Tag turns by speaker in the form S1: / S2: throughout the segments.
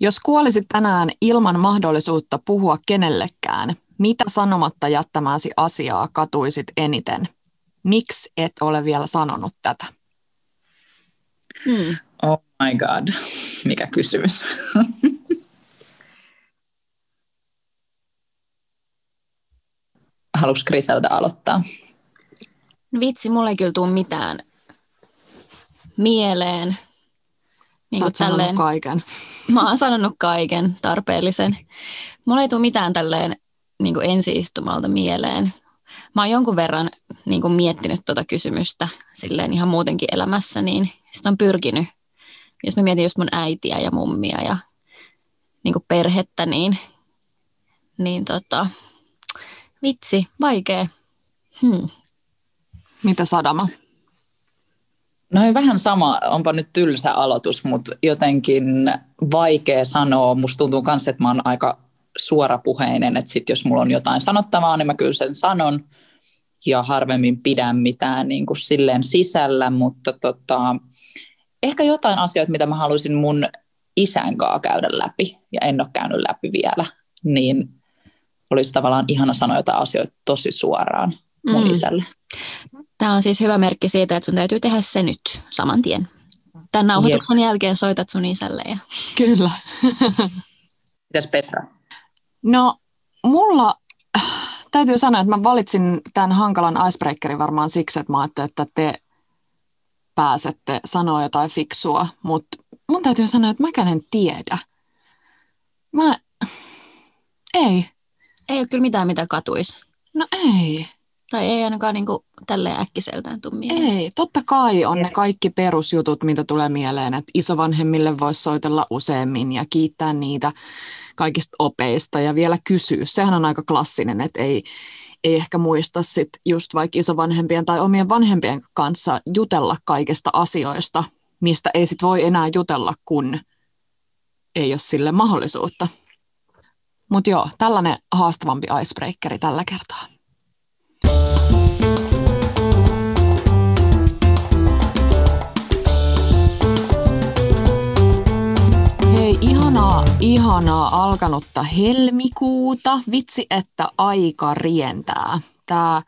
S1: Jos kuolisit tänään ilman mahdollisuutta puhua kenellekään, mitä sanomatta jättämäsi asiaa katuisit eniten? Miksi et ole vielä sanonut tätä?
S2: Hmm. Oh my god, mikä kysymys. Haluatko Griselda aloittaa?
S3: Vitsi, mulle ei kyllä tule mitään mieleen.
S1: Niin Sä oot tälleen, kaiken.
S3: Mä oon sanonut kaiken tarpeellisen. Mulla ei tule mitään tälleen niin kuin ensiistumalta mieleen. Mä oon jonkun verran niin kuin miettinyt tuota kysymystä silleen ihan muutenkin elämässä, niin sitä on pyrkinyt. Jos mä mietin just mun äitiä ja mummia ja niin kuin perhettä, niin, niin tota, vitsi, vaikea. Hmm.
S1: Mitä Sadama?
S2: No vähän sama, onpa nyt tylsä aloitus, mutta jotenkin vaikea sanoa. Musta tuntuu myös, että mä oon aika suorapuheinen, että sit jos mulla on jotain sanottavaa, niin mä kyllä sen sanon ja harvemmin pidän mitään niin kuin silleen sisällä, mutta tota, ehkä jotain asioita, mitä mä haluaisin mun isän kanssa käydä läpi ja en ole käynyt läpi vielä, niin olisi tavallaan ihana sanoa jotain asioita tosi suoraan mun mm. isälle.
S3: Tämä on siis hyvä merkki siitä, että sun täytyy tehdä se nyt saman tien. Tämän nauhoituksen Jep. jälkeen soitat sun isälle. Ja...
S1: Kyllä.
S2: Mitäs Petra?
S1: No, mulla täytyy sanoa, että mä valitsin tämän hankalan icebreakerin varmaan siksi, että mä ajattelin, että te pääsette sanoa jotain fiksua, mutta mun täytyy sanoa, että mäkään en tiedä. Mä... Ei.
S3: Ei ole kyllä mitään, mitä katuisi.
S1: No ei.
S3: Tai ei ainakaan niin kuin tälleen äkkiseltään tule mieleen.
S1: Ei, totta kai on ne kaikki perusjutut, mitä tulee mieleen, että isovanhemmille voisi soitella useammin ja kiittää niitä kaikista opeista ja vielä kysyä. Sehän on aika klassinen, että ei, ei ehkä muista sit just vaikka isovanhempien tai omien vanhempien kanssa jutella kaikista asioista, mistä ei sit voi enää jutella, kun ei ole sille mahdollisuutta. Mutta joo, tällainen haastavampi icebreakeri tällä kertaa. Ihanaa, ihanaa alkanutta helmikuuta. Vitsi, että aika rientää. Tämä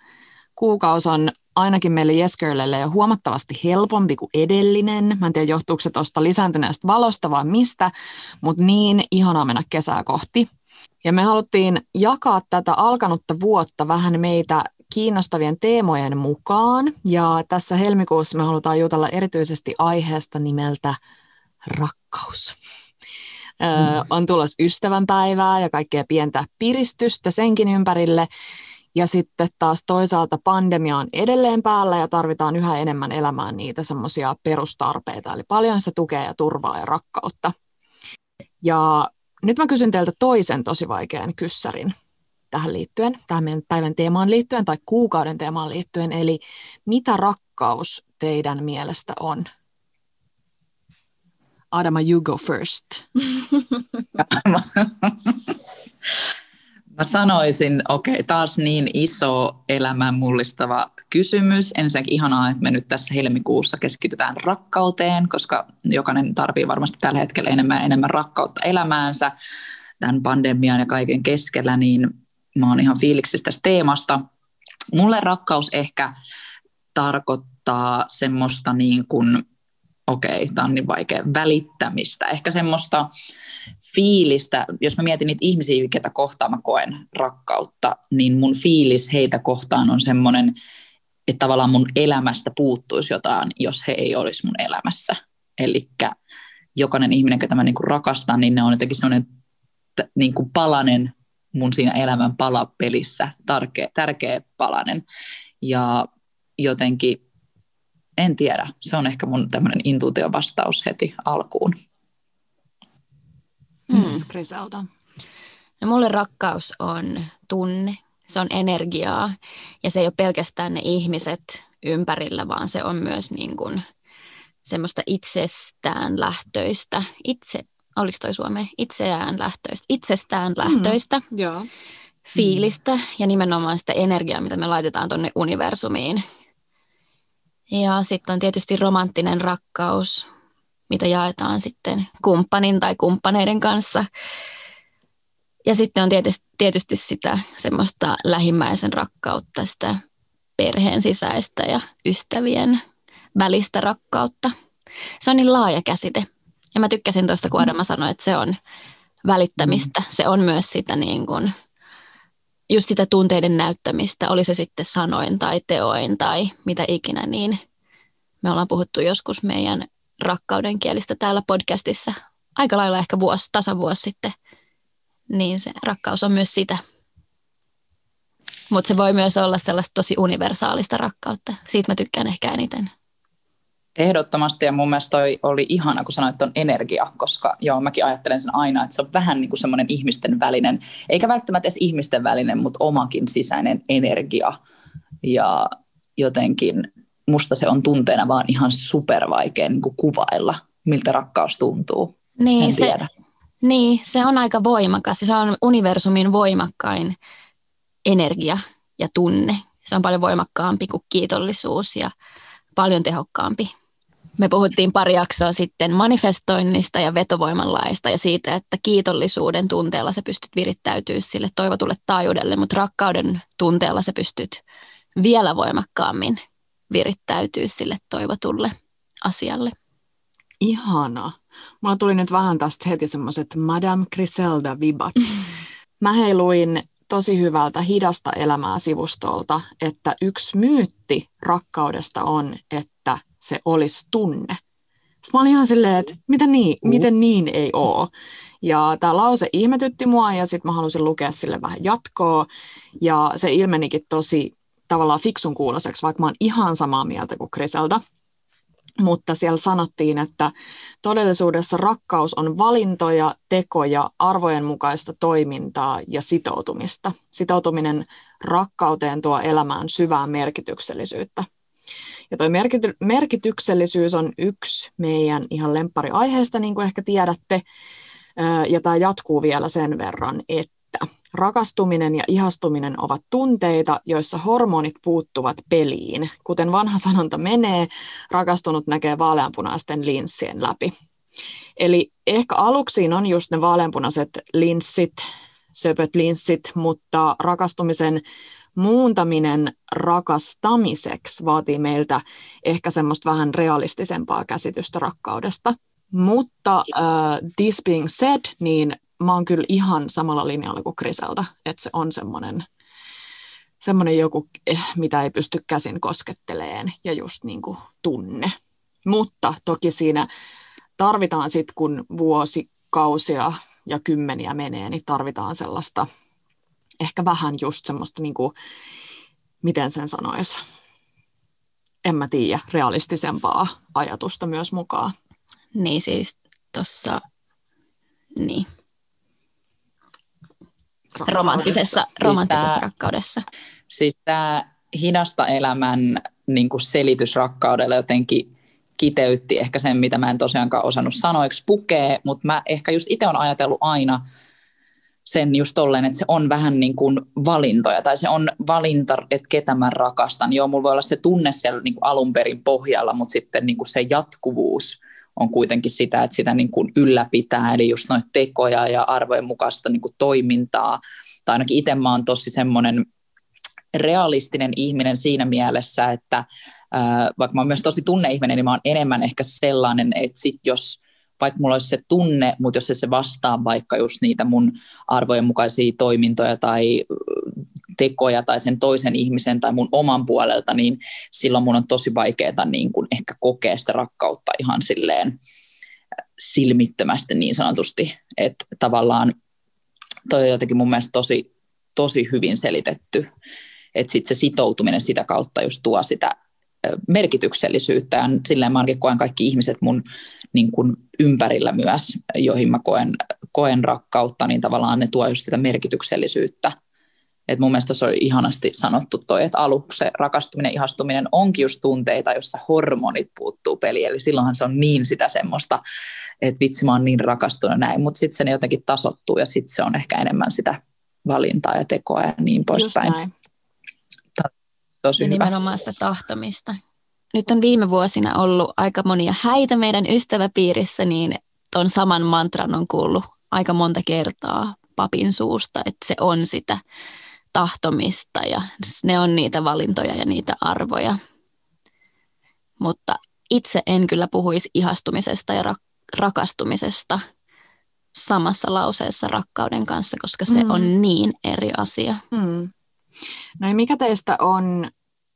S1: kuukausi on ainakin meille Jeskörlelle jo huomattavasti helpompi kuin edellinen. Mä en tiedä, johtuuko se tuosta lisääntyneestä valosta vai mistä, mutta niin ihanaa mennä kesää kohti. Ja me haluttiin jakaa tätä alkanutta vuotta vähän meitä kiinnostavien teemojen mukaan. Ja tässä helmikuussa me halutaan jutella erityisesti aiheesta nimeltä rakkaus. Öö, on tulossa ystävänpäivää ja kaikkea pientä piristystä senkin ympärille. Ja sitten taas toisaalta pandemia on edelleen päällä ja tarvitaan yhä enemmän elämään niitä semmoisia perustarpeita, eli paljon sitä tukea ja turvaa ja rakkautta. Ja nyt mä kysyn teiltä toisen tosi vaikean kyssärin tähän liittyen, tähän meidän päivän teemaan liittyen tai kuukauden teemaan liittyen, eli mitä rakkaus teidän mielestä on? Adama, you go first.
S2: Mä sanoisin, okei, okay, taas niin iso elämän mullistava kysymys. Ensinnäkin ihanaa, että me nyt tässä helmikuussa keskitytään rakkauteen, koska jokainen tarvii varmasti tällä hetkellä enemmän ja enemmän rakkautta elämäänsä tämän pandemian ja kaiken keskellä, niin mä oon ihan fiiliksissä tästä teemasta. Mulle rakkaus ehkä tarkoittaa semmoista niin kuin, okei, okay, tämä on niin vaikea, välittämistä. Ehkä semmoista fiilistä, jos mä mietin niitä ihmisiä, ketä kohtaan mä koen rakkautta, niin mun fiilis heitä kohtaan on semmoinen, että tavallaan mun elämästä puuttuisi jotain, jos he ei olisi mun elämässä. Eli jokainen ihminen, ketä mä niinku rakastan, niin ne on jotenkin semmoinen niinku palanen mun siinä elämän palapelissä, tärkeä, tärkeä palanen. Ja jotenkin, en tiedä, se on ehkä mun tämmöinen intuitiovastaus heti alkuun.
S1: Mm. Griselda.
S3: No mulle rakkaus on tunne, se on energiaa ja se ei ole pelkästään ne ihmiset ympärillä, vaan se on myös niin kuin semmoista itsestään lähtöistä, itse, oliko toi Suome, itseään lähtöistä, itsestään mm, lähtöistä mm,
S1: joo.
S3: fiilistä mm. ja nimenomaan sitä energiaa, mitä me laitetaan tuonne universumiin. Ja sitten on tietysti romanttinen rakkaus, mitä jaetaan sitten kumppanin tai kumppaneiden kanssa. Ja sitten on tietysti, tietysti sitä semmoista lähimmäisen rakkautta, sitä perheen sisäistä ja ystävien välistä rakkautta. Se on niin laaja käsite. Ja mä tykkäsin tuosta, kun Adama sanoi, että se on välittämistä. Se on myös sitä niin kuin, just sitä tunteiden näyttämistä, oli se sitten sanoin tai teoin tai mitä ikinä, niin me ollaan puhuttu joskus meidän rakkauden kielistä täällä podcastissa aika lailla ehkä vuosi, tasavuosi sitten, niin se rakkaus on myös sitä. Mutta se voi myös olla sellaista tosi universaalista rakkautta. Siitä mä tykkään ehkä eniten.
S2: Ehdottomasti ja mun mielestä toi oli ihana, kun sanoit, että on energia, koska joo, mäkin ajattelen sen aina, että se on vähän niin kuin semmoinen ihmisten välinen, eikä välttämättä edes ihmisten välinen, mutta omakin sisäinen energia. Ja jotenkin musta se on tunteena vaan ihan supervaikea niin kuin kuvailla, miltä rakkaus tuntuu.
S3: Niin, en se, tiedä. niin, se on aika voimakas. Se on universumin voimakkain energia ja tunne. Se on paljon voimakkaampi kuin kiitollisuus ja paljon tehokkaampi. Me puhuttiin pari jaksoa sitten manifestoinnista ja vetovoimanlaista ja siitä, että kiitollisuuden tunteella sä pystyt virittäytyä sille toivotulle taajuudelle, mutta rakkauden tunteella sä pystyt vielä voimakkaammin virittäytyä sille toivotulle asialle.
S1: Ihana. Mulla tuli nyt vähän tästä heti semmoiset Madame Griselda-vibat. Mä heiluin tosi hyvältä hidasta elämää sivustolta, että yksi myytti rakkaudesta on, että se olisi tunne. Sitten mä olin ihan silleen, että miten niin, miten niin ei ole. Ja tämä lause ihmetytti mua ja sitten mä halusin lukea sille vähän jatkoa. Ja se ilmenikin tosi tavallaan fiksun kuuloseksi, vaikka mä oon ihan samaa mieltä kuin Griselda. Mutta siellä sanottiin, että todellisuudessa rakkaus on valintoja, tekoja, arvojen mukaista toimintaa ja sitoutumista. Sitoutuminen rakkauteen tuo elämään syvää merkityksellisyyttä. Ja tuo merkity- merkityksellisyys on yksi meidän ihan lemppariaiheesta, niin kuin ehkä tiedätte. Ja tämä jatkuu vielä sen verran, että Rakastuminen ja ihastuminen ovat tunteita, joissa hormonit puuttuvat peliin. Kuten vanha sanonta menee, rakastunut näkee vaaleanpunaisten linssien läpi. Eli ehkä aluksiin on just ne vaaleanpunaiset linssit, söpöt linssit, mutta rakastumisen muuntaminen rakastamiseksi vaatii meiltä ehkä semmoista vähän realistisempaa käsitystä rakkaudesta. Mutta uh, this being said, niin mä oon kyllä ihan samalla linjalla kuin Griselda, että se on semmoinen semmoinen joku, eh, mitä ei pysty käsin kosketteleen ja just niin kuin tunne. Mutta toki siinä tarvitaan sitten, kun vuosikausia ja kymmeniä menee, niin tarvitaan sellaista ehkä vähän just semmoista, niin kuin, miten sen sanoisi, en mä tiedä, realistisempaa ajatusta myös mukaan.
S3: Niin siis tuossa, niin, romanttisessa, romanttisessa siis rakkaudessa.
S2: Siis tämä hidasta elämän niin kuin selitys rakkaudelle jotenkin kiteytti ehkä sen, mitä mä en tosiaankaan osannut sanoiksi pukee, mutta mä ehkä just itse on ajatellut aina sen just tolleen, että se on vähän niin kuin valintoja, tai se on valinta, että ketä mä rakastan. Joo, mulla voi olla se tunne siellä niin kuin alun perin pohjalla, mutta sitten niin kuin se jatkuvuus on kuitenkin sitä, että sitä niin kuin ylläpitää, eli just noita tekoja ja arvojen mukaista niin kuin toimintaa. Tai ainakin itse mä oon tosi semmoinen realistinen ihminen siinä mielessä, että äh, vaikka mä oon myös tosi tunneihminen, niin mä oon enemmän ehkä sellainen, että sit jos vaikka mulla olisi se tunne, mutta jos se vastaa vaikka just niitä mun arvojen mukaisia toimintoja tai tekoja tai sen toisen ihmisen tai mun oman puolelta, niin silloin mun on tosi vaikeaa niin kuin ehkä kokea sitä rakkautta ihan silleen silmittömästi niin sanotusti. Että tavallaan toi on jotenkin mun mielestä tosi, tosi hyvin selitetty. Että sitten se sitoutuminen sitä kautta just tuo sitä merkityksellisyyttä. Ja silleen mä koen kaikki ihmiset mun niin kuin ympärillä myös, joihin mä koen, koen rakkautta, niin tavallaan ne tuo just sitä merkityksellisyyttä – et mun mielestä se oli ihanasti sanottu toi, että aluksi se rakastuminen, ihastuminen onkin just tunteita, jossa hormonit puuttuu peliin. Eli silloinhan se on niin sitä semmoista, että vitsi mä oon niin rakastunut näin, mutta sitten se ne jotenkin tasottuu ja sitten se on ehkä enemmän sitä valintaa ja tekoa ja niin poispäin.
S3: Tosi ja hyvä. nimenomaan sitä tahtomista. nyt on viime vuosina ollut aika monia häitä meidän ystäväpiirissä, niin ton saman mantran on kuullut aika monta kertaa papin suusta, että se on sitä tahtomista ja ne on niitä valintoja ja niitä arvoja. Mutta itse en kyllä puhuisi ihastumisesta ja rak- rakastumisesta samassa lauseessa rakkauden kanssa, koska se mm. on niin eri asia.
S1: Mm. No mikä teistä on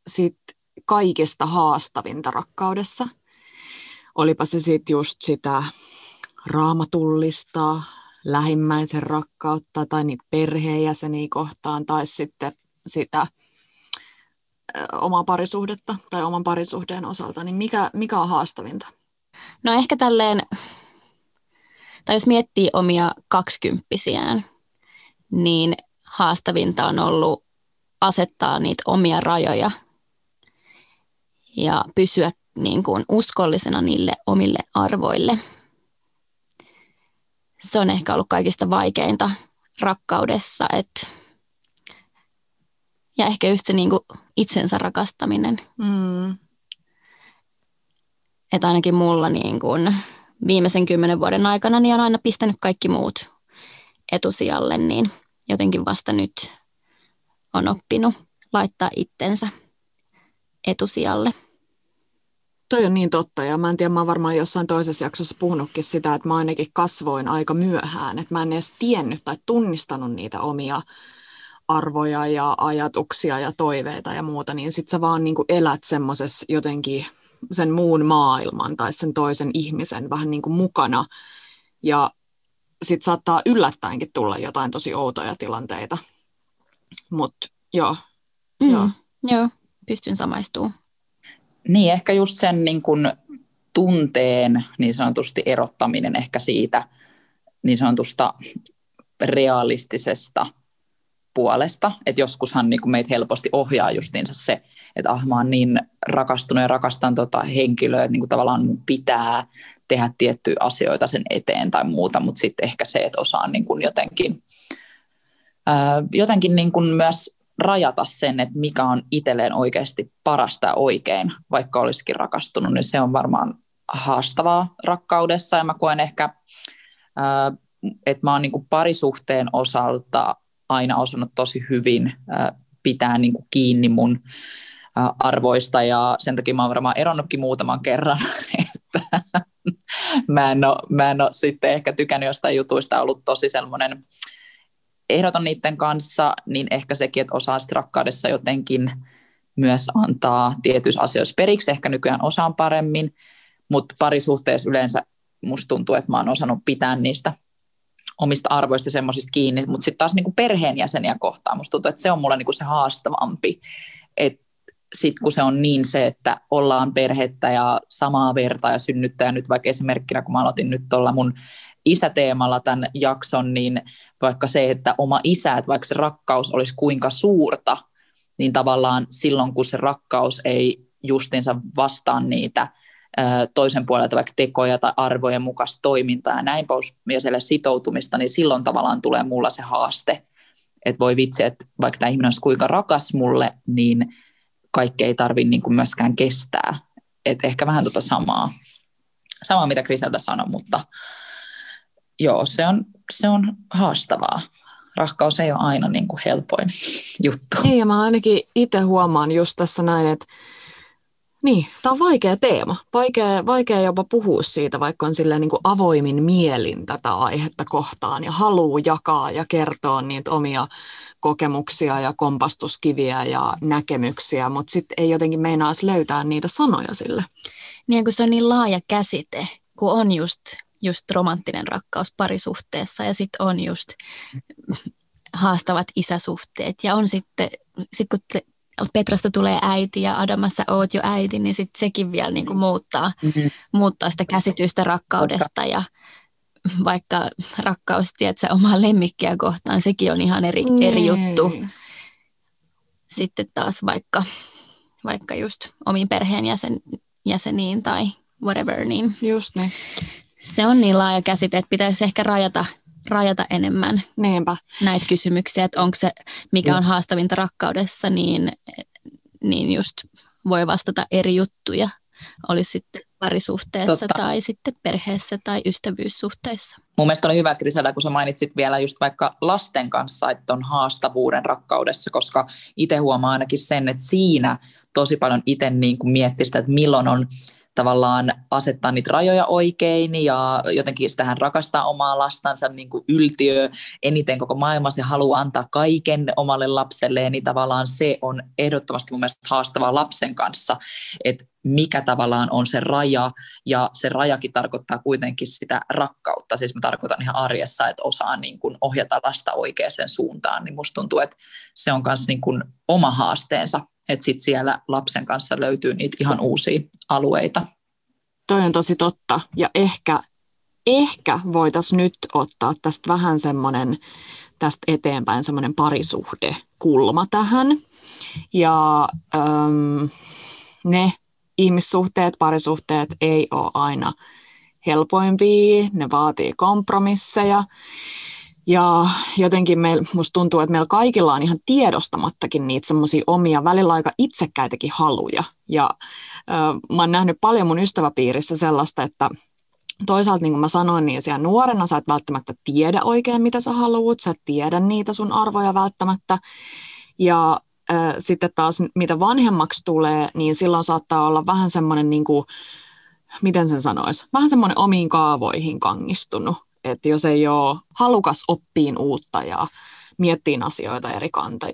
S1: sit kaikista haastavinta rakkaudessa? Olipa se sitten just sitä raamatullista, lähimmäisen rakkautta tai niitä perheenjäseniä kohtaan tai sitten sitä omaa parisuhdetta tai oman parisuhteen osalta, niin mikä, mikä on haastavinta?
S3: No ehkä tälleen, tai jos miettii omia kaksikymppisiään, niin haastavinta on ollut asettaa niitä omia rajoja ja pysyä niin kuin uskollisena niille omille arvoille. Se on ehkä ollut kaikista vaikeinta rakkaudessa, että ja ehkä just se niin kuin itsensä rakastaminen. Mm. Että ainakin mulla niin kuin viimeisen kymmenen vuoden aikana niin on aina pistänyt kaikki muut etusijalle, niin jotenkin vasta nyt on oppinut laittaa itsensä etusijalle.
S1: Toi on niin totta ja mä en tiedä, mä oon varmaan jossain toisessa jaksossa puhunutkin sitä, että mä ainakin kasvoin aika myöhään, että mä en edes tiennyt tai tunnistanut niitä omia arvoja ja ajatuksia ja toiveita ja muuta, niin sit sä vaan niin elät semmoisessa jotenkin sen muun maailman tai sen toisen ihmisen vähän niin kuin mukana ja sit saattaa yllättäenkin tulla jotain tosi outoja tilanteita. Mutta joo,
S3: mm, joo. Joo, pystyn samaistumaan.
S2: Niin, ehkä just sen niin kun tunteen niin sanotusti erottaminen ehkä siitä niin sanotusta realistisesta puolesta. Että joskushan niin kuin meitä helposti ohjaa justiinsa se, että ah mä oon niin rakastunut ja rakastan tota henkilöä, että niin tavallaan mun pitää tehdä tiettyjä asioita sen eteen tai muuta, mutta sitten ehkä se, että osaan niin kuin jotenkin, jotenkin niin kuin myös rajata sen, että mikä on itselleen oikeasti parasta oikein, vaikka olisikin rakastunut, niin se on varmaan haastavaa rakkaudessa. Ja mä koen ehkä, että mä oon niin kuin parisuhteen osalta aina osannut tosi hyvin pitää niin kuin kiinni mun arvoista. Ja sen takia mä oon varmaan eronnutkin muutaman kerran, että mä en, ole, mä en ole sitten ehkä tykännyt jostain jutuista, ollut tosi semmoinen ehdoton niiden kanssa, niin ehkä sekin, että osaa sitten rakkaudessa jotenkin myös antaa tietyissä asioissa periksi, ehkä nykyään osaan paremmin, mutta parisuhteessa yleensä musta tuntuu, että mä oon osannut pitää niistä omista arvoista semmoisista kiinni, mutta sitten taas niinku perheenjäseniä kohtaan. Musta tuntuu, että se on mulle niinku se haastavampi, että sitten kun se on niin se, että ollaan perhettä ja samaa verta ja synnyttäjä nyt vaikka esimerkkinä, kun mä aloitin nyt tuolla mun isäteemalla tämän jakson, niin vaikka se, että oma isä, että vaikka se rakkaus olisi kuinka suurta, niin tavallaan silloin, kun se rakkaus ei justinsa vastaa niitä toisen puolelta vaikka tekoja tai arvojen mukaista toimintaa ja näin pois ja siellä sitoutumista, niin silloin tavallaan tulee mulla se haaste, että voi vitsi, että vaikka tämä ihminen olisi kuinka rakas mulle, niin kaikki ei tarvitse niin myöskään kestää. Et ehkä vähän tota samaa, samaa, mitä Griselda sanoi, mutta joo, se on, se on haastavaa. Rakkaus ei ole aina niin kuin helpoin juttu.
S1: Ei, ja mä ainakin itse huomaan just tässä näin, että niin, tämä on vaikea teema. Vaikea, vaikea jopa puhua siitä, vaikka on silleen niin kuin avoimin mielin tätä aihetta kohtaan ja haluaa jakaa ja kertoa niitä omia kokemuksia ja kompastuskiviä ja näkemyksiä, mutta sitten ei jotenkin meinaisi löytää niitä sanoja sille.
S3: Niin, kun se on niin laaja käsite, kun on just just romanttinen rakkaus parisuhteessa ja sitten on just haastavat isäsuhteet ja on sitten, sit kun te, Petrasta tulee äiti ja Adamassa oot jo äiti, niin sit sekin vielä niin kuin muuttaa, mm-hmm. muuttaa sitä käsitystä rakkaudesta ja vaikka rakkaus, tiedätkö, omaa lemmikkiä kohtaan, sekin on ihan eri, nee. eri juttu. Sitten taas vaikka, vaikka just omiin jäseniin tai whatever, niin
S1: just niin
S3: se on niin laaja käsite, että pitäisi ehkä rajata, rajata enemmän
S1: Niinpä.
S3: näitä kysymyksiä, että onko se, mikä on haastavinta rakkaudessa, niin, niin just voi vastata eri juttuja, olisi sitten parisuhteessa Totta. tai sitten perheessä tai ystävyyssuhteissa.
S2: Mun mielestä oli hyvä, Grisellä, kun sä mainitsit vielä just vaikka lasten kanssa, että on haastavuuden rakkaudessa, koska itse huomaa ainakin sen, että siinä tosi paljon itse niin miettii sitä, että milloin on tavallaan asettaa niitä rajoja oikein ja jotenkin sitä hän rakastaa omaa lastansa niin kuin yltiö eniten koko maailmassa ja haluaa antaa kaiken omalle lapselle, niin tavallaan se on ehdottomasti mun mielestä haastavaa lapsen kanssa, että mikä tavallaan on se raja, ja se rajakin tarkoittaa kuitenkin sitä rakkautta, siis mä tarkoitan ihan arjessa, että osaa niin kuin ohjata lasta oikeaan suuntaan, niin musta tuntuu, että se on myös niin kuin oma haasteensa että sitten siellä lapsen kanssa löytyy niitä ihan uusia alueita.
S1: Toi on tosi totta ja ehkä, ehkä voitaisiin nyt ottaa tästä vähän semmoinen tästä eteenpäin semmoinen parisuhdekulma tähän. Ja äm, ne ihmissuhteet, parisuhteet ei ole aina helpoimpia, ne vaatii kompromisseja. Ja jotenkin meil, musta tuntuu, että meillä kaikilla on ihan tiedostamattakin niitä semmoisia omia, välillä aika itsekkäitäkin haluja. Ja äh, mä oon nähnyt paljon mun ystäväpiirissä sellaista, että toisaalta niin kuin mä sanoin, niin siellä nuorena sä et välttämättä tiedä oikein, mitä sä haluat, sä et tiedä niitä sun arvoja välttämättä. Ja äh, sitten taas, mitä vanhemmaksi tulee, niin silloin saattaa olla vähän semmoinen, niin kuin, miten sen sanoisi, vähän semmoinen omiin kaavoihin kangistunut että jos ei ole halukas oppiin uutta ja miettiin asioita eri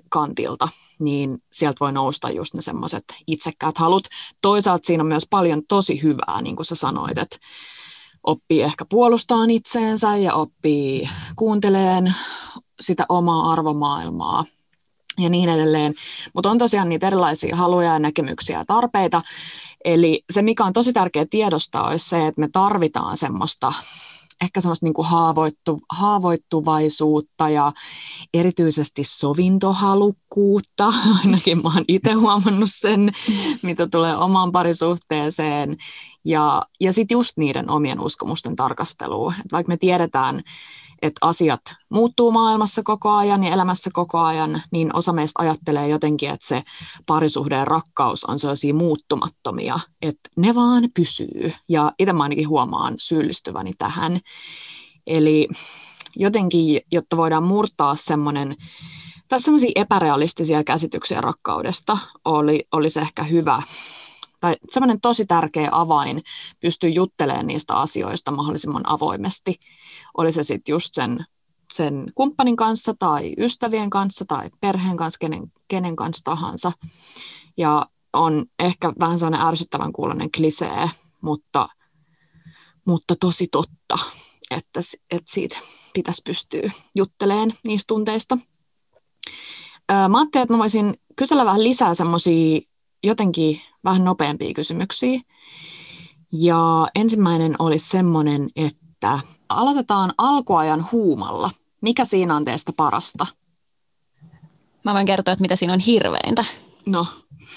S1: kantilta, niin sieltä voi nousta just ne semmoiset itsekkäät halut. Toisaalta siinä on myös paljon tosi hyvää, niin kuin sä sanoit, että oppii ehkä puolustaan itseensä ja oppii kuunteleen sitä omaa arvomaailmaa ja niin edelleen. Mutta on tosiaan niitä erilaisia haluja ja näkemyksiä ja tarpeita. Eli se, mikä on tosi tärkeää tiedostaa, olisi se, että me tarvitaan semmoista ehkä semmoista niin kuin haavoittu, haavoittuvaisuutta ja erityisesti sovintohalukkuutta. Ainakin mä oon itse huomannut sen, mitä tulee omaan parisuhteeseen. Ja, ja sitten just niiden omien uskomusten tarkasteluun. Vaikka me tiedetään, että asiat muuttuu maailmassa koko ajan ja elämässä koko ajan, niin osa meistä ajattelee jotenkin, että se parisuhde ja rakkaus on sellaisia muuttumattomia, että ne vaan pysyy. Ja itse mä ainakin huomaan syyllistyväni tähän. Eli jotenkin, jotta voidaan murtaa semmoinen, tässä semmoisia epärealistisia käsityksiä rakkaudesta, oli, olisi ehkä hyvä tai semmoinen tosi tärkeä avain pystyy juttelemaan niistä asioista mahdollisimman avoimesti. Oli se sitten just sen, sen kumppanin kanssa tai ystävien kanssa tai perheen kanssa, kenen, kenen kanssa tahansa. Ja on ehkä vähän sellainen ärsyttävän kuulonen klisee, mutta, mutta tosi totta, että, että siitä pitäisi pystyä juttelemaan niistä tunteista. Mä ajattelin, että mä voisin kysellä vähän lisää semmoisia jotenkin vähän nopeampia kysymyksiä. Ja ensimmäinen olisi semmoinen, että aloitetaan alkuajan huumalla. Mikä siinä on teistä parasta?
S3: Mä voin kertoa, että mitä siinä on hirveintä.
S1: No.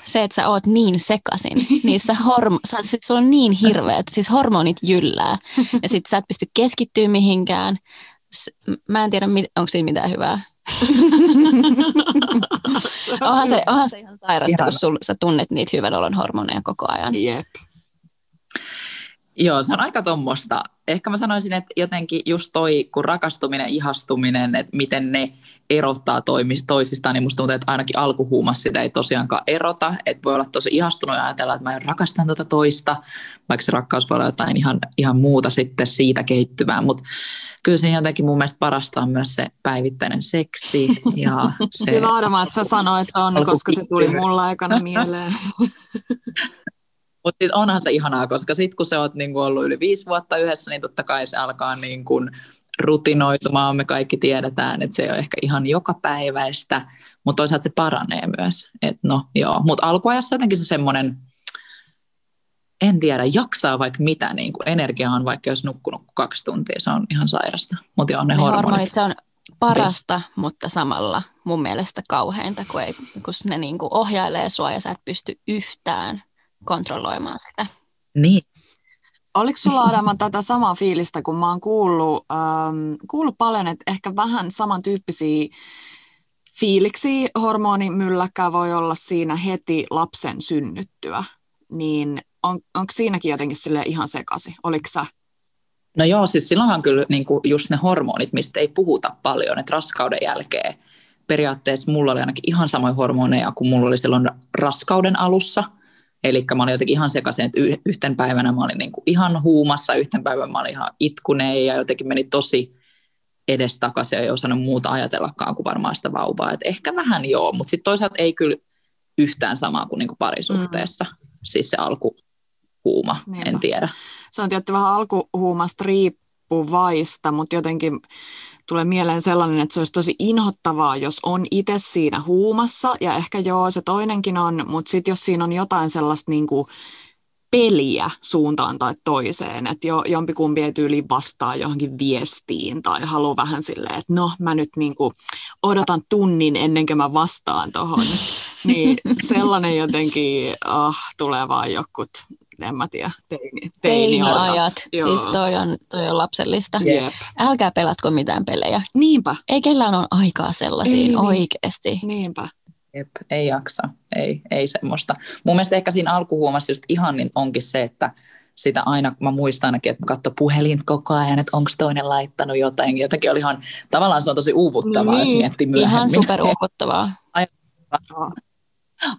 S3: Se, että sä oot niin sekasin. Niissä horm- sä, sit sulla on niin hirveät, siis hormonit jyllää. Ja sit sä et pysty keskittyä mihinkään. Mä en tiedä, onko siinä mitään hyvää. onhan, se, onhan se ihan sairasta, Ihana. kun sul, sä tunnet niitä hyvän olon hormoneja koko ajan.
S1: Jep.
S2: Joo, se on aika tuommoista. Ehkä mä sanoisin, että jotenkin just toi, kun rakastuminen, ihastuminen, että miten ne erottaa toisistaan, niin musta tuntuu, että ainakin alkuhuumassa sitä ei tosiaankaan erota. Että voi olla tosi ihastunut ja ajatella, että mä rakastan tätä toista, vaikka se rakkaus voi olla jotain ihan, ihan muuta sitten siitä kehittyvää. Mutta kyllä siinä jotenkin mun mielestä parasta on myös se päivittäinen seksi. Ja se
S1: Hyvä Adama, että sä sanoit on, koska se tuli mulla aikana mieleen.
S2: Mutta siis onhan se ihanaa, koska sitten kun se oot niin ollut yli viisi vuotta yhdessä, niin totta kai se alkaa niin kuin rutinoitumaan. Me kaikki tiedetään, että se ei ole ehkä ihan joka päiväistä, mutta toisaalta se paranee myös. Et no joo, mutta alkuajassa jotenkin se semmoinen, en tiedä, jaksaa vaikka mitä, niin kuin energia on vaikka jos nukkunut kaksi tuntia, se on ihan sairasta. Mutta joo, ne, ne hormonit. hormonit
S3: se on parasta, mutta samalla mun mielestä kauheinta, kun, ei, kun ne niin kuin ohjailee sua ja sä et pysty yhtään kontrolloimaan sitä.
S2: Niin.
S1: Oliko sulla Adama tätä samaa fiilistä, kun mä oon kuullut, ähm, kuullut paljon, että ehkä vähän samantyyppisiä fiiliksi hormonimylläkkä voi olla siinä heti lapsen synnyttyä, niin on, onko siinäkin jotenkin sille ihan sekasi? Oliko sä?
S2: No joo, siis silloinhan kyllä niin kuin just ne hormonit, mistä ei puhuta paljon, että raskauden jälkeen periaatteessa mulla oli ainakin ihan samoja hormoneja kuin mulla oli silloin raskauden alussa. Eli mä olin jotenkin ihan sekaisin, että yhten päivänä mä olin niin kuin ihan huumassa, yhten päivänä mä olin ihan itkuneen ja jotenkin meni tosi edestakaisin ja ei osannut muuta ajatellakaan kuin varmaan sitä vauvaa. Et ehkä vähän joo, mutta sitten toisaalta ei kyllä yhtään samaa kuin, niin kuin parisuhteessa. Mm. Siis se alkuhuuma, Niinpä. en tiedä.
S1: Se on tietty vähän alkuhuumasta riippuvaista, mutta jotenkin tulee mieleen sellainen, että se olisi tosi inhottavaa, jos on itse siinä huumassa, ja ehkä joo, se toinenkin on, mutta sitten jos siinä on jotain sellaista niin kuin peliä suuntaan tai toiseen, että jo, jompikumpi ei tyyli vastaa johonkin viestiin tai haluaa vähän silleen, että no mä nyt niin kuin odotan tunnin ennen kuin mä vastaan tuohon, niin sellainen jotenkin ah, tulee vaan jokut en mä tiedä, teini,
S3: teini-ajat. Siis toi on, toi on lapsellista. Jep. Älkää pelatko mitään pelejä.
S1: Niinpä.
S3: Ei kellään ole aikaa sellaisiin ei, niin. oikeasti.
S1: Niinpä.
S2: Jep, ei jaksa, ei, ei semmoista. Mun mielestä ehkä siinä alkuhuomassa just ihan niin onkin se, että sitä aina, mä muistan ainakin, että mä katsoin puhelin koko ajan, että onko toinen laittanut jotain. Jotenkin oli ihan, tavallaan se on tosi uuvuttavaa, niin. jos miettii myöhemmin.
S3: Ihan super uuvuttavaa.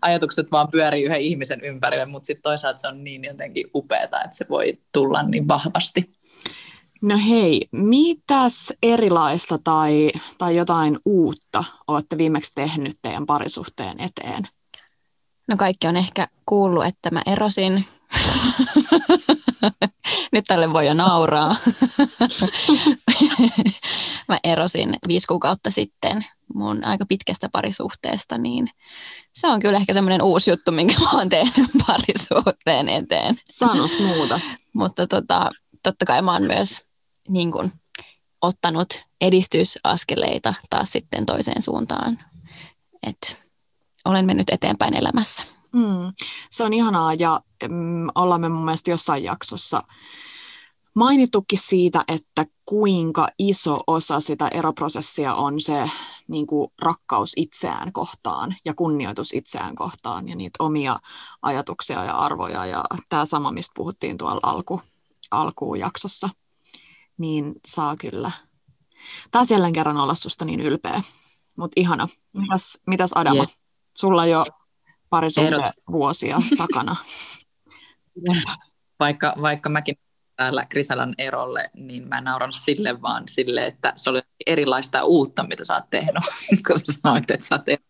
S2: Ajatukset vaan pyörii yhden ihmisen ympärille, mutta sitten toisaalta se on niin jotenkin upeaa, että se voi tulla niin vahvasti.
S1: No hei, mitäs erilaista tai, tai jotain uutta olette viimeksi tehnyt teidän parisuhteen eteen?
S3: No kaikki on ehkä kuullut, että mä erosin. Nyt tälle voi jo nauraa. mä erosin viisi kuukautta sitten mun aika pitkästä parisuhteesta, niin se on kyllä ehkä semmoinen uusi juttu, minkä mä oon tehnyt parisuhteen eteen.
S1: Sanos muuta.
S3: Mutta tota, totta kai mä oon myös niin kuin, ottanut edistysaskeleita taas sitten toiseen suuntaan. Et olen mennyt eteenpäin elämässä.
S1: Mm, se on ihanaa ja mm, ollaan me mun mielestä jossain jaksossa mainittukin siitä, että kuinka iso osa sitä eroprosessia on se niin kuin rakkaus itseään kohtaan ja kunnioitus itseään kohtaan ja niitä omia ajatuksia ja arvoja ja tämä sama, mistä puhuttiin tuolla alku, alkujaksossa niin saa kyllä taas jälleen kerran olla susta niin ylpeä. Mutta ihana. Mitäs, mitäs Adama? Yeah. Sulla jo pari vuosia takana.
S2: vaikka, vaikka mäkin täällä Krisalan erolle, niin mä nauran sille vaan sille, että se oli erilaista uutta, mitä sä oot tehnyt, kun sä sanoit, että sä oot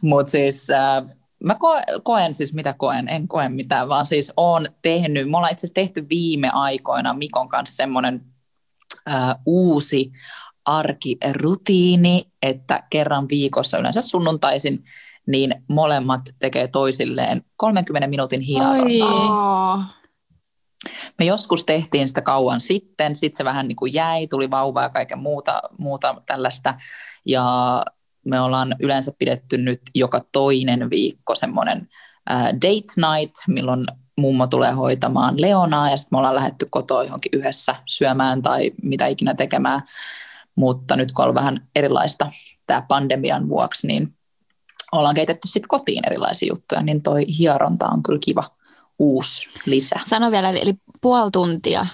S2: Mutta siis äh, mä koen, koen siis, mitä koen, en koe mitään, vaan siis oon tehnyt, me ollaan itse asiassa tehty viime aikoina Mikon kanssa semmoinen äh, uusi arkirutiini, että kerran viikossa, yleensä sunnuntaisin, niin molemmat tekee toisilleen 30 minuutin hieronnaa. Me joskus tehtiin sitä kauan sitten, sitten se vähän niin kuin jäi, tuli vauva ja kaiken muuta, muuta tällaista. Ja me ollaan yleensä pidetty nyt joka toinen viikko semmoinen date night, milloin mummo tulee hoitamaan Leonaa ja sitten me ollaan lähdetty kotoa johonkin yhdessä syömään tai mitä ikinä tekemään. Mutta nyt kun on vähän erilaista tämä pandemian vuoksi, niin ollaan keitetty sitten kotiin erilaisia juttuja, niin toi hieronta on kyllä kiva uusi lisä.
S3: Sano vielä, eli puoli tuntia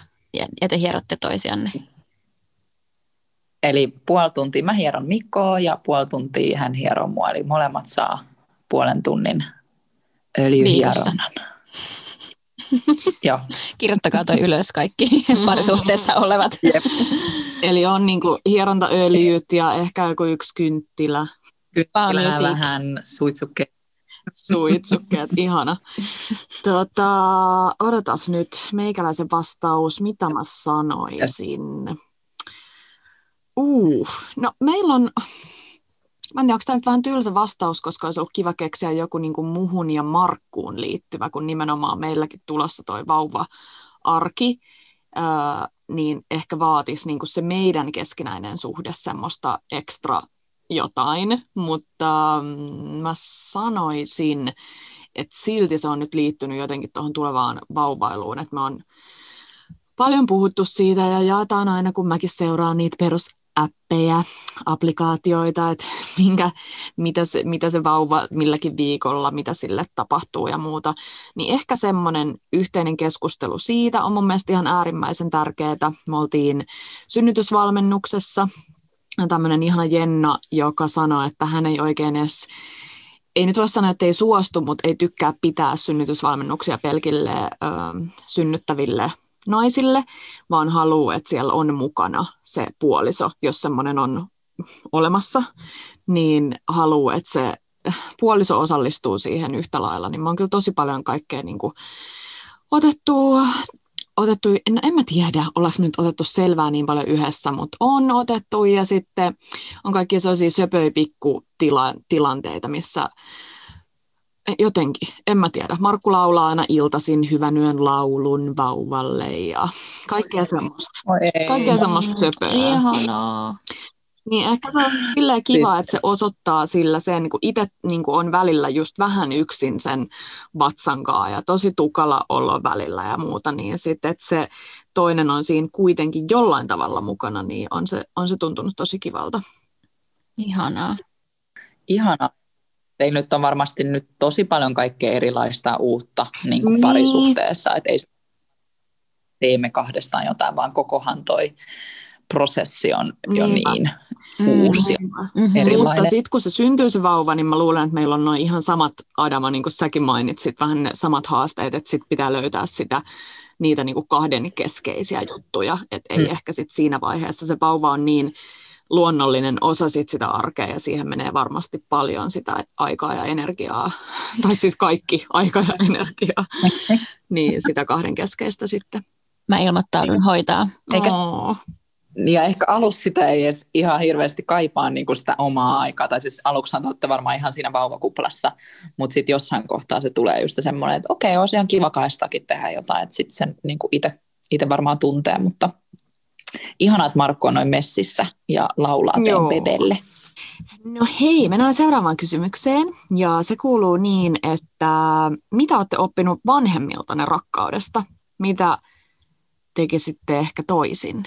S3: ja te hierotte toisianne.
S2: Eli puoli tuntia mä hieron Mikkoa ja puoli tuntia hän hieroo mua. Eli molemmat saa puolen tunnin öljyhieronnan.
S3: Joo. Kirjoittakaa toi ylös kaikki parisuhteessa olevat. Jep.
S1: Eli on niinku hierontaöljyt ja ehkä joku yksi kynttilä.
S2: Kynttilä vähän suitsukkeet.
S1: Suitsukkeet, ihana. Tota, odotas nyt meikäläisen vastaus, mitä mä sanoisin. Uh, no meillä on, mä en tiedä, onko tämä nyt vähän tylsä vastaus, koska olisi ollut kiva keksiä joku niin kuin muhun ja Markkuun liittyvä, kun nimenomaan meilläkin tulossa toi vauva-arki, ää, niin ehkä vaatisi niin kuin se meidän keskinäinen suhde semmoista ekstra jotain, mutta mm, mä sanoisin, että silti se on nyt liittynyt jotenkin tuohon tulevaan vauvailuun, että mä oon paljon puhuttu siitä ja jaetaan aina, kun mäkin seuraan niitä perus appeja, applikaatioita, että minkä, mitä, se, mitä se vauva milläkin viikolla, mitä sille tapahtuu ja muuta, niin ehkä semmoinen yhteinen keskustelu siitä on mun mielestä ihan äärimmäisen tärkeää. Me oltiin synnytysvalmennuksessa, tämmöinen ihana Jenna, joka sanoi, että hän ei oikein edes ei nyt voi sanoa, että ei suostu, mutta ei tykkää pitää synnytysvalmennuksia pelkille ö, synnyttäville naisille, vaan haluaa, että siellä on mukana se puoliso, jos semmoinen on olemassa, niin haluaa, että se puoliso osallistuu siihen yhtä lailla. Niin mä oon kyllä tosi paljon kaikkea niin kuin otettu, otettu, no en mä tiedä, ollaanko nyt otettu selvää niin paljon yhdessä, mutta on otettu ja sitten on kaikki sellaisia söpöjä tilanteita, missä jotenkin, en mä tiedä. Markku laulaa aina iltaisin hyvän yön laulun vauvalle ja kaikkea semmoista. Kaikkea semmoista söpöä.
S3: Ihanaa.
S1: Niin ehkä se on silleen kiva, siis... että se osoittaa sillä sen, niin itse niin on välillä just vähän yksin sen vatsankaa ja tosi tukala olla välillä ja muuta, niin sitten, että se toinen on siinä kuitenkin jollain tavalla mukana, niin on se, on se tuntunut tosi kivalta.
S3: Ihanaa.
S2: Ihana teillä nyt on varmasti nyt tosi paljon kaikkea erilaista uutta niin kuin niin. parisuhteessa, että ei teemme kahdestaan jotain, vaan kokohan toi prosessi on jo niin mm. Uusi ja mm-hmm. erilainen.
S1: Mutta sitten kun se syntyy se vauva, niin mä luulen, että meillä on noin ihan samat, Adama, niin kuin säkin mainitsit, vähän ne samat haasteet, että sitten pitää löytää sitä niitä niin kuin kahden keskeisiä juttuja, että ei mm. ehkä sitten siinä vaiheessa se vauva on niin luonnollinen osa sit sitä arkea ja siihen menee varmasti paljon sitä aikaa ja energiaa, tai siis kaikki aika ja energiaa, niin sitä kahden keskeistä sitten.
S3: Mä ilmoittaudun hoitaa.
S2: Eikä, oh. Ja ehkä alussa sitä ei edes ihan hirveästi kaipaa niin kuin sitä omaa aikaa, tai siis aluksi olette varmaan ihan siinä vauvakuplassa, mutta sitten jossain kohtaa se tulee just semmoinen, että okei, olisi ihan kiva kaistakin tehdä jotain, että sitten sen niin itse varmaan tuntee, mutta Ihanaa, että Markku on noin messissä ja laulaa bebelle.
S1: No hei, mennään seuraavaan kysymykseen. Ja se kuuluu niin, että mitä olette oppinut vanhemmiltanne rakkaudesta? Mitä tekisitte ehkä toisin?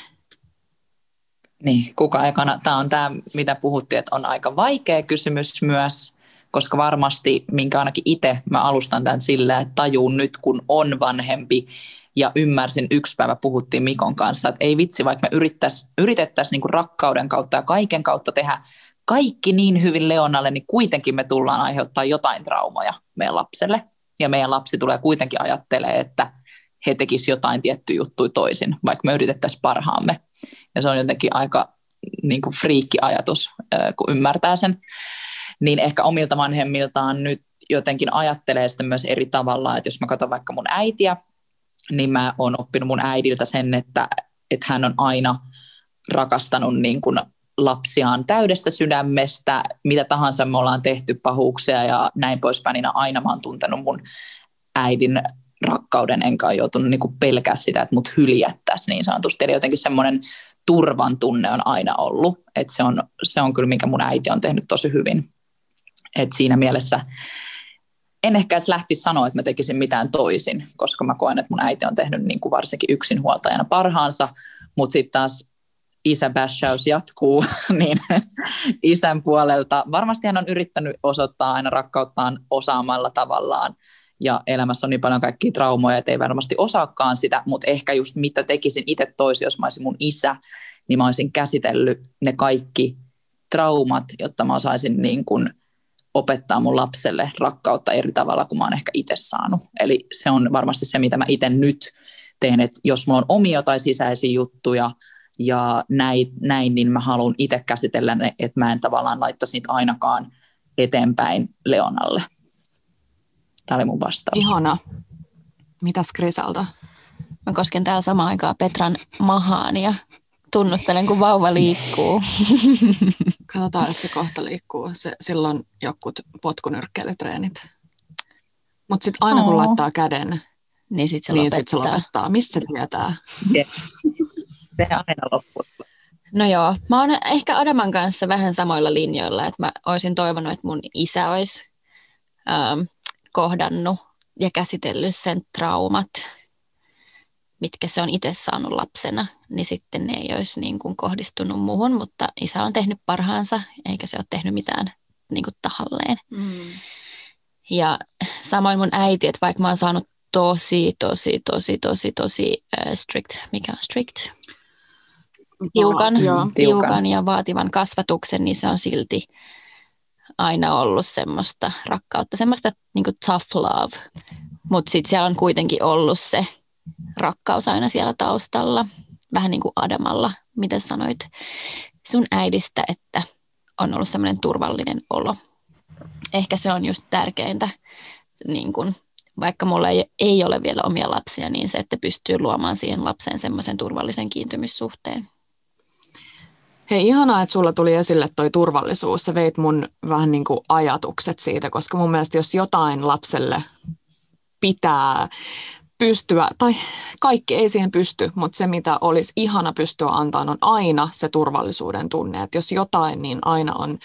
S2: Niin, kuka ekana? Tämä on tämä, mitä puhuttiin, että on aika vaikea kysymys myös, koska varmasti, minkä ainakin itse mä alustan tämän sillä, että tajuun nyt, kun on vanhempi, ja ymmärsin, yksi päivä puhuttiin Mikon kanssa, että ei vitsi, vaikka me yritettäisiin yritettäisi niinku rakkauden kautta ja kaiken kautta tehdä kaikki niin hyvin Leonalle, niin kuitenkin me tullaan aiheuttaa jotain traumoja meidän lapselle. Ja meidän lapsi tulee kuitenkin ajattelee, että he tekisivät jotain tiettyä juttuja toisin, vaikka me yritettäisiin parhaamme. Ja se on jotenkin aika niin kuin friikki-ajatus, kun ymmärtää sen. Niin ehkä omilta vanhemmiltaan nyt jotenkin ajattelee sitä myös eri tavalla, että jos mä katson vaikka mun äitiä, niin mä oon oppinut mun äidiltä sen, että, että hän on aina rakastanut niin kuin lapsiaan täydestä sydämestä, mitä tahansa me ollaan tehty pahuuksia ja näin poispäin, niin aina mä oon tuntenut mun äidin rakkauden, enkä ole joutunut niin pelkää sitä, että mut hyljättäisiin niin sanotusti. Eli jotenkin semmoinen turvan tunne on aina ollut, että se on, se on kyllä, minkä mun äiti on tehnyt tosi hyvin. Et siinä mielessä en ehkä edes lähtisi sanoa, että mä tekisin mitään toisin, koska mä koen, että mun äiti on tehnyt niin kuin varsinkin yksinhuoltajana parhaansa, mutta sitten taas isä bashaus jatkuu, niin isän puolelta varmasti hän on yrittänyt osoittaa aina rakkauttaan osaamalla tavallaan, ja elämässä on niin paljon kaikkia traumoja, että ei varmasti osaakaan sitä, mutta ehkä just mitä tekisin itse toisin, jos mä olisin mun isä, niin mä olisin käsitellyt ne kaikki traumat, jotta mä osaisin niin kuin opettaa mun lapselle rakkautta eri tavalla kuin mä oon ehkä itse saanut. Eli se on varmasti se, mitä mä itse nyt teen, että jos mulla on omia tai sisäisiä juttuja ja näin, näin niin mä haluan itse käsitellä ne, että mä en tavallaan laittaisi niitä ainakaan eteenpäin Leonalle. Tämä oli mun vastaus.
S1: Ihana. Mitäs Krisalta?
S3: Mä kosken täällä samaan aikaan Petran mahaan ja tunnustelen, kun vauva liikkuu.
S1: Katsotaan, jos se kohta liikkuu. Se, silloin jokut potkunyrkkeilytreenit. Mutta sitten aina kun laittaa käden,
S3: niin sitten se, niin
S1: sit se lopettaa. Mistä se tietää?
S2: se aina loppuu.
S3: No joo, mä oon ehkä Adaman kanssa vähän samoilla linjoilla, että mä olisin toivonut, että mun isä olisi ähm, kohdannut ja käsitellyt sen traumat mitkä se on itse saanut lapsena, niin sitten ne ei olisi niin kuin kohdistunut muuhun, mutta isä on tehnyt parhaansa, eikä se ole tehnyt mitään niin kuin tahalleen. Mm. Ja samoin mun äiti, että vaikka mä oon saanut tosi, tosi, tosi, tosi, tosi uh, strict, mikä on strict? Tiukan, tiukan, tiukan ja vaativan kasvatuksen, niin se on silti aina ollut semmoista rakkautta, semmoista niin kuin tough love, mutta sitten siellä on kuitenkin ollut se rakkaus aina siellä taustalla, vähän niin kuin Adamalla, mitä sanoit sun äidistä, että on ollut semmoinen turvallinen olo. Ehkä se on just tärkeintä, niin kuin, vaikka mulla ei, ei ole vielä omia lapsia, niin se, että pystyy luomaan siihen lapseen semmoisen turvallisen kiintymyssuhteen.
S1: Hei, ihanaa, että sulla tuli esille toi turvallisuus. Sä veit mun vähän niin kuin ajatukset siitä, koska mun mielestä jos jotain lapselle pitää pystyä, tai kaikki ei siihen pysty, mutta se mitä olisi ihana pystyä antamaan on aina se turvallisuuden tunne. Että jos jotain, niin aina on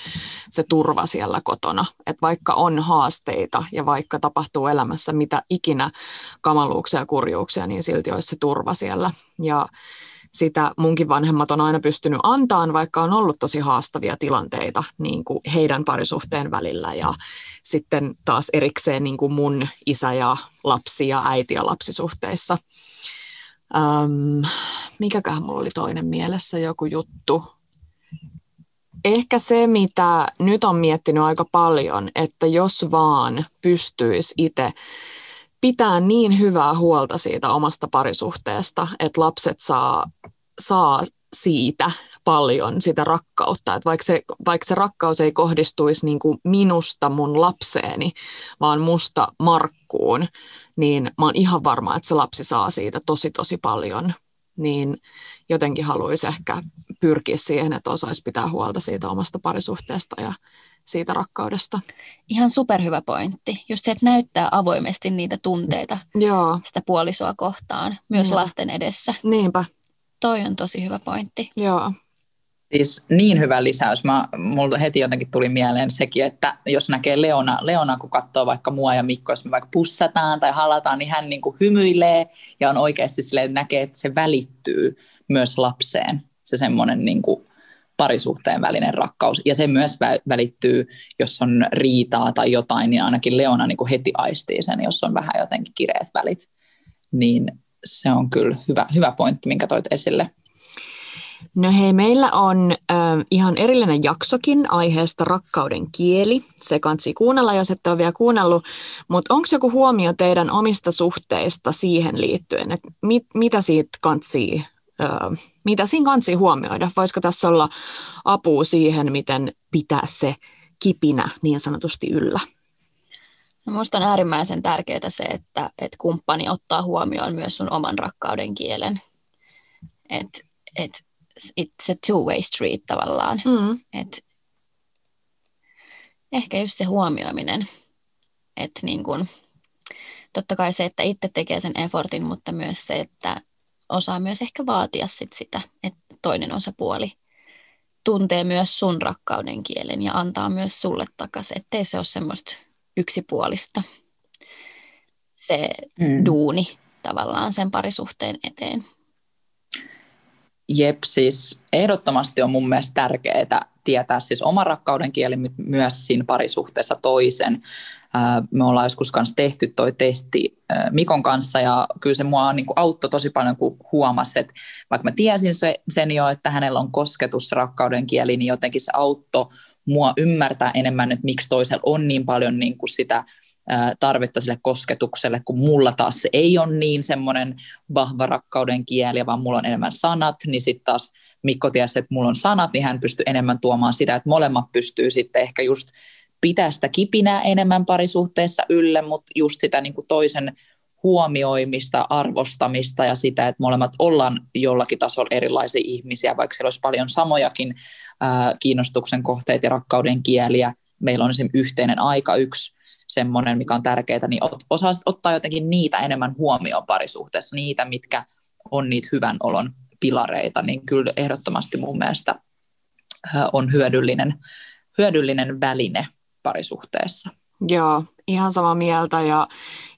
S1: se turva siellä kotona. Että vaikka on haasteita ja vaikka tapahtuu elämässä mitä ikinä kamaluuksia ja kurjuuksia, niin silti olisi se turva siellä. Ja sitä munkin vanhemmat on aina pystynyt antaan, vaikka on ollut tosi haastavia tilanteita niin kuin heidän parisuhteen välillä ja sitten taas erikseen niin kuin mun isä ja lapsi ja äiti ja lapsisuhteissa. Ähm, mikäköhän mulla oli toinen mielessä joku juttu. Ehkä se, mitä nyt on miettinyt aika paljon, että jos vaan pystyisi itse pitää niin hyvää huolta siitä omasta parisuhteesta, että lapset saa, saa siitä paljon sitä rakkautta. Että vaikka, se, vaikka se rakkaus ei kohdistuisi niin kuin minusta mun lapseeni, vaan musta Markkuun, niin mä oon ihan varma, että se lapsi saa siitä tosi tosi paljon. Niin jotenkin haluaisi ehkä pyrkiä siihen, että osaisi pitää huolta siitä omasta parisuhteesta ja siitä rakkaudesta.
S3: Ihan superhyvä pointti. Just se, että näyttää avoimesti niitä tunteita Joo. sitä puolisoa kohtaan, myös Joo. lasten edessä.
S1: Niinpä.
S3: Toi on tosi hyvä pointti.
S1: Joo.
S2: Siis niin hyvä lisäys. Mä, mulla heti jotenkin tuli mieleen sekin, että jos näkee Leona, Leona kun katsoo vaikka mua ja Mikko, jos me vaikka pussataan tai halataan, niin hän niin kuin hymyilee ja on oikeasti silleen, että näkee, että se välittyy myös lapseen. Se semmoinen niin kuin parisuhteen välinen rakkaus. Ja se myös välittyy, jos on riitaa tai jotain, niin ainakin Leona niin kuin heti aistii sen, jos on vähän jotenkin kireet välit. Niin se on kyllä hyvä, hyvä pointti, minkä toit esille.
S1: No hei, meillä on äh, ihan erillinen jaksokin aiheesta rakkauden kieli. Se kansi kuunnella, jos ette ole vielä kuunnellut. Mutta onko joku huomio teidän omista suhteista siihen liittyen, että mit, mitä siitä kansi mitä siinä kansi huomioida? Voisiko tässä olla apua siihen, miten pitää se kipinä niin sanotusti yllä?
S3: No minusta on äärimmäisen tärkeää se, että, että kumppani ottaa huomioon myös sun oman rakkauden kielen. Että et, it's a two-way street tavallaan. Mm. Et, ehkä just se huomioiminen. Että niin kun, totta kai se, että itse tekee sen effortin, mutta myös se, että osaa myös ehkä vaatia sit sitä, että toinen osapuoli tuntee myös sun rakkauden kielen ja antaa myös sulle takaisin, ettei se ole semmoista yksipuolista se mm. duuni tavallaan sen parisuhteen eteen.
S2: Jep, siis ehdottomasti on mun mielestä tärkeää tietää siis oma rakkauden kieli myös siinä parisuhteessa toisen. Me ollaan joskus kanssa tehty toi testi Mikon kanssa ja kyllä se mua niin auttoi tosi paljon, kun huomasi, että vaikka mä tiesin sen jo, että hänellä on kosketus rakkauden kieli, niin jotenkin se auttoi mua ymmärtää enemmän, että miksi toisella on niin paljon niin kuin sitä tarvetta sille kosketukselle, kun mulla taas se ei ole niin semmoinen vahva rakkauden kieli, vaan mulla on enemmän sanat, niin sitten taas Mikko tiesi, että mulla on sanat, niin hän pystyy enemmän tuomaan sitä, että molemmat pystyy sitten ehkä just pitää sitä kipinää enemmän parisuhteessa ylle, mutta just sitä niin kuin toisen huomioimista, arvostamista ja sitä, että molemmat ollaan jollakin tasolla erilaisia ihmisiä, vaikka siellä olisi paljon samojakin ää, kiinnostuksen kohteita ja rakkauden kieliä. Meillä on esimerkiksi yhteinen aika yksi semmoinen, mikä on tärkeää, niin osaa ottaa jotenkin niitä enemmän huomioon parisuhteessa, niitä, mitkä on niitä hyvän olon pilareita, niin kyllä ehdottomasti mun mielestä on hyödyllinen, hyödyllinen väline parisuhteessa.
S1: Joo, ihan samaa mieltä ja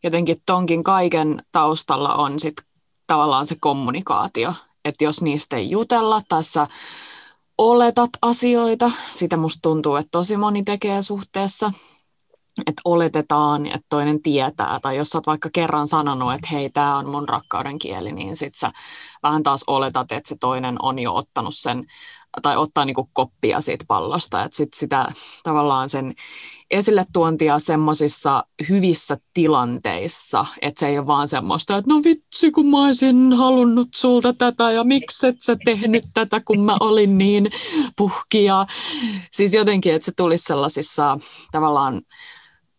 S1: jotenkin tonkin kaiken taustalla on sit tavallaan se kommunikaatio. Että jos niistä ei jutella tai sä oletat asioita, sitä musta tuntuu, että tosi moni tekee suhteessa, että oletetaan, että toinen tietää, tai jos sä oot vaikka kerran sanonut, että hei, tämä on mun rakkauden kieli, niin sit sä vähän taas oletat, että se toinen on jo ottanut sen, tai ottaa niinku koppia siitä pallosta, että sit sitä tavallaan sen esille tuontia semmoisissa hyvissä tilanteissa, että se ei ole vaan semmoista, että no vitsi, kun mä olisin halunnut sulta tätä ja miksi et sä tehnyt tätä, kun mä olin niin puhkia. Siis jotenkin, että se tulisi sellaisissa tavallaan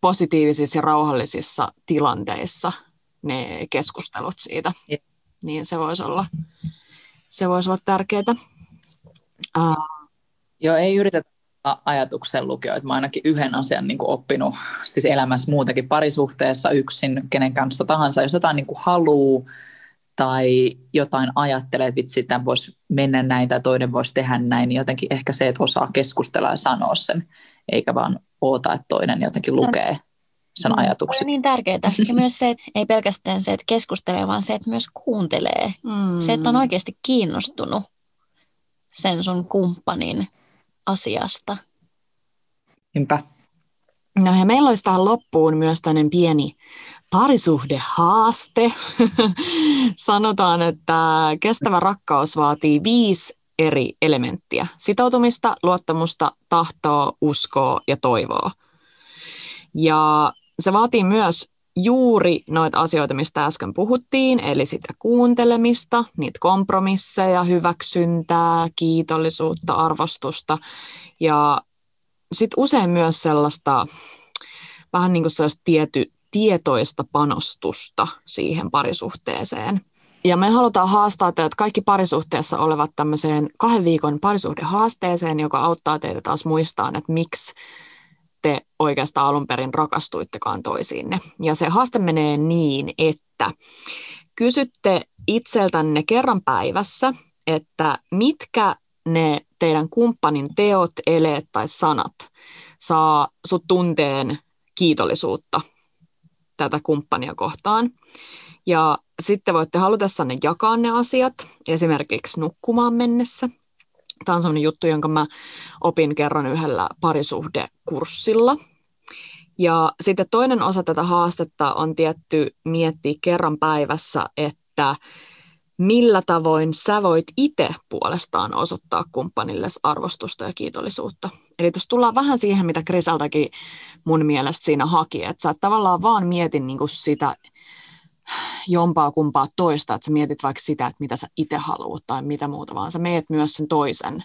S1: positiivisissa ja rauhallisissa tilanteissa ne keskustelut siitä. Niin se voisi olla, se voisi olla tärkeää. Uh.
S2: Joo, ei yritetä ajatuksen lukijoita. Mä ainakin yhden asian niin kuin oppinut siis elämässä muutenkin parisuhteessa yksin, kenen kanssa tahansa. Jos jotain niin kuin haluu tai jotain ajattelee, että vitsi, tämän voisi mennä näin tai toinen voisi tehdä näin, niin jotenkin ehkä se, että osaa keskustella ja sanoa sen, eikä vaan oota, että toinen jotenkin lukee sen mm, ajatuksen.
S3: On niin tärkeää. Ja myös se, että ei pelkästään se, että keskustelee, vaan se, että myös kuuntelee. Mm. Se, että on oikeasti kiinnostunut sen sun kumppanin asiasta.
S2: Niinpä.
S1: No ja meillä olisi tähän loppuun myös tämmöinen pieni parisuhdehaaste. Sanotaan, että kestävä rakkaus vaatii viisi eri elementtiä. Sitoutumista, luottamusta, tahtoa, uskoa ja toivoa. Ja se vaatii myös juuri noita asioita, mistä äsken puhuttiin, eli sitä kuuntelemista, niitä kompromisseja, hyväksyntää, kiitollisuutta, arvostusta ja sitten usein myös sellaista vähän niin kuin sellaista tiety, tietoista panostusta siihen parisuhteeseen. Ja me halutaan haastaa teidät kaikki parisuhteessa olevat tämmöiseen kahden viikon parisuhdehaasteeseen, joka auttaa teitä taas muistamaan, että miksi te oikeastaan alun perin rakastuittekaan toisiinne. Ja se haaste menee niin, että kysytte itseltänne kerran päivässä, että mitkä ne teidän kumppanin teot, eleet tai sanat saa sut tunteen kiitollisuutta tätä kumppania kohtaan. Ja sitten voitte halutessanne jakaa ne asiat, esimerkiksi nukkumaan mennessä – Tämä on sellainen juttu, jonka mä opin kerran yhdellä parisuhdekurssilla. Ja sitten toinen osa tätä haastetta on tietty miettiä kerran päivässä, että millä tavoin sä voit itse puolestaan osoittaa kumppanille arvostusta ja kiitollisuutta. Eli tuossa tullaan vähän siihen, mitä Krisaltakin mun mielestä siinä haki, että sä et tavallaan vaan mietin niin sitä jompaa kumpaa toista, että sä mietit vaikka sitä, että mitä sä itse haluat tai mitä muuta, vaan sä meet myös sen toisen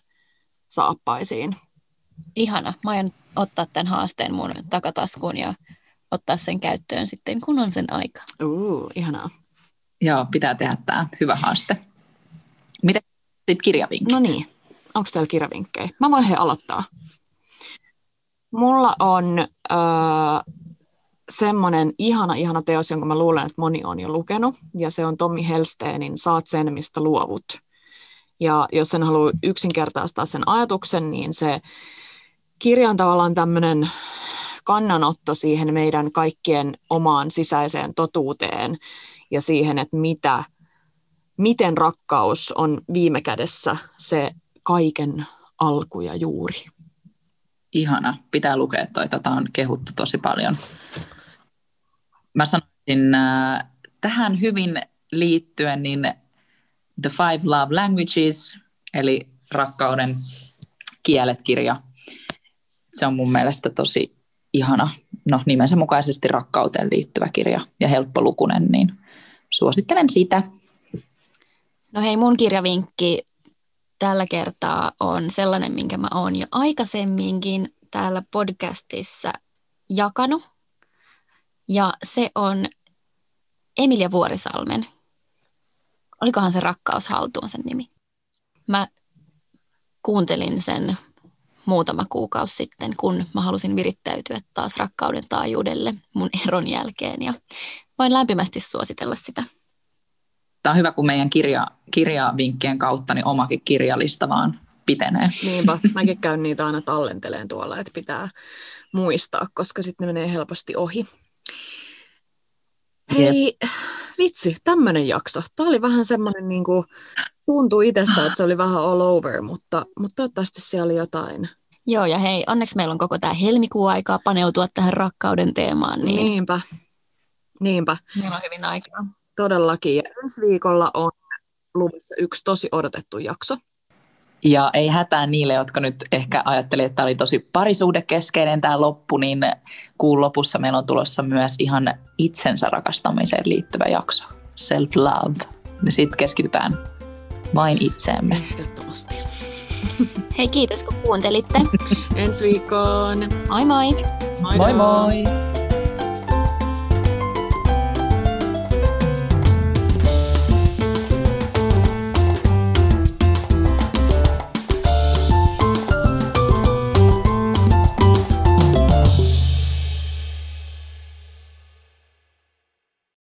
S1: saappaisiin.
S3: Ihana. Mä aion ottaa tämän haasteen mun takataskuun ja ottaa sen käyttöön sitten, kun on sen aika.
S1: Uh, ihanaa.
S2: Joo, pitää tehdä tämä hyvä haaste. Miten sitten kirjavinkit?
S1: No niin, onko täällä kirjavinkkejä? Mä voin he aloittaa. Mulla on äh, semmoinen ihana, ihana teos, jonka mä luulen, että moni on jo lukenut, ja se on Tommi Helsteenin Saat sen, mistä luovut. Ja jos sen haluaa yksinkertaistaa sen ajatuksen, niin se kirja on tavallaan tämmöinen kannanotto siihen meidän kaikkien omaan sisäiseen totuuteen ja siihen, että mitä, miten rakkaus on viime kädessä se kaiken alku ja juuri.
S2: Ihana, pitää lukea toi, tätä on kehuttu tosi paljon mä sanoisin äh, tähän hyvin liittyen niin The Five Love Languages, eli rakkauden kielet-kirja. Se on mun mielestä tosi ihana, no nimensä mukaisesti rakkauteen liittyvä kirja ja helppolukunen, niin suosittelen sitä.
S3: No hei, mun kirjavinkki tällä kertaa on sellainen, minkä mä oon jo aikaisemminkin täällä podcastissa jakanut ja se on Emilia Vuorisalmen. Olikohan se Rakkaus haltuun sen nimi? Mä kuuntelin sen muutama kuukausi sitten, kun mä halusin virittäytyä taas rakkauden taajuudelle mun eron jälkeen. Ja voin lämpimästi suositella sitä.
S2: Tämä on hyvä, kun meidän kirja, kirjavinkkien kautta niin omakin kirjalista vaan pitenee.
S1: Niinpä, mäkin käyn niitä aina tallenteleen tuolla, että pitää muistaa, koska sitten ne menee helposti ohi. Hei, vitsi, tämmöinen jakso. Tämä oli vähän semmoinen, niin kuin, tuntui itsestä, että se oli vähän all over, mutta, mutta toivottavasti siellä oli jotain.
S3: Joo, ja hei, onneksi meillä on koko tämä helmikuun aikaa paneutua tähän rakkauden teemaan. Niin...
S1: Niinpä. Niinpä.
S3: Meillä on hyvin aikaa.
S1: Todellakin. Ja ensi viikolla on luvassa yksi tosi odotettu jakso.
S2: Ja ei hätää niille, jotka nyt ehkä ajattelivat, että tämä oli tosi parisuhdekeskeinen tämä loppu, niin kuun lopussa meillä on tulossa myös ihan itsensä rakastamiseen liittyvä jakso. Self-love. Ja sitten keskitytään vain itseemme.
S1: Ehdottomasti.
S3: Hei, kiitos kun kuuntelitte.
S1: Ensi viikkoon.
S3: Moi moi!
S2: Moi moi!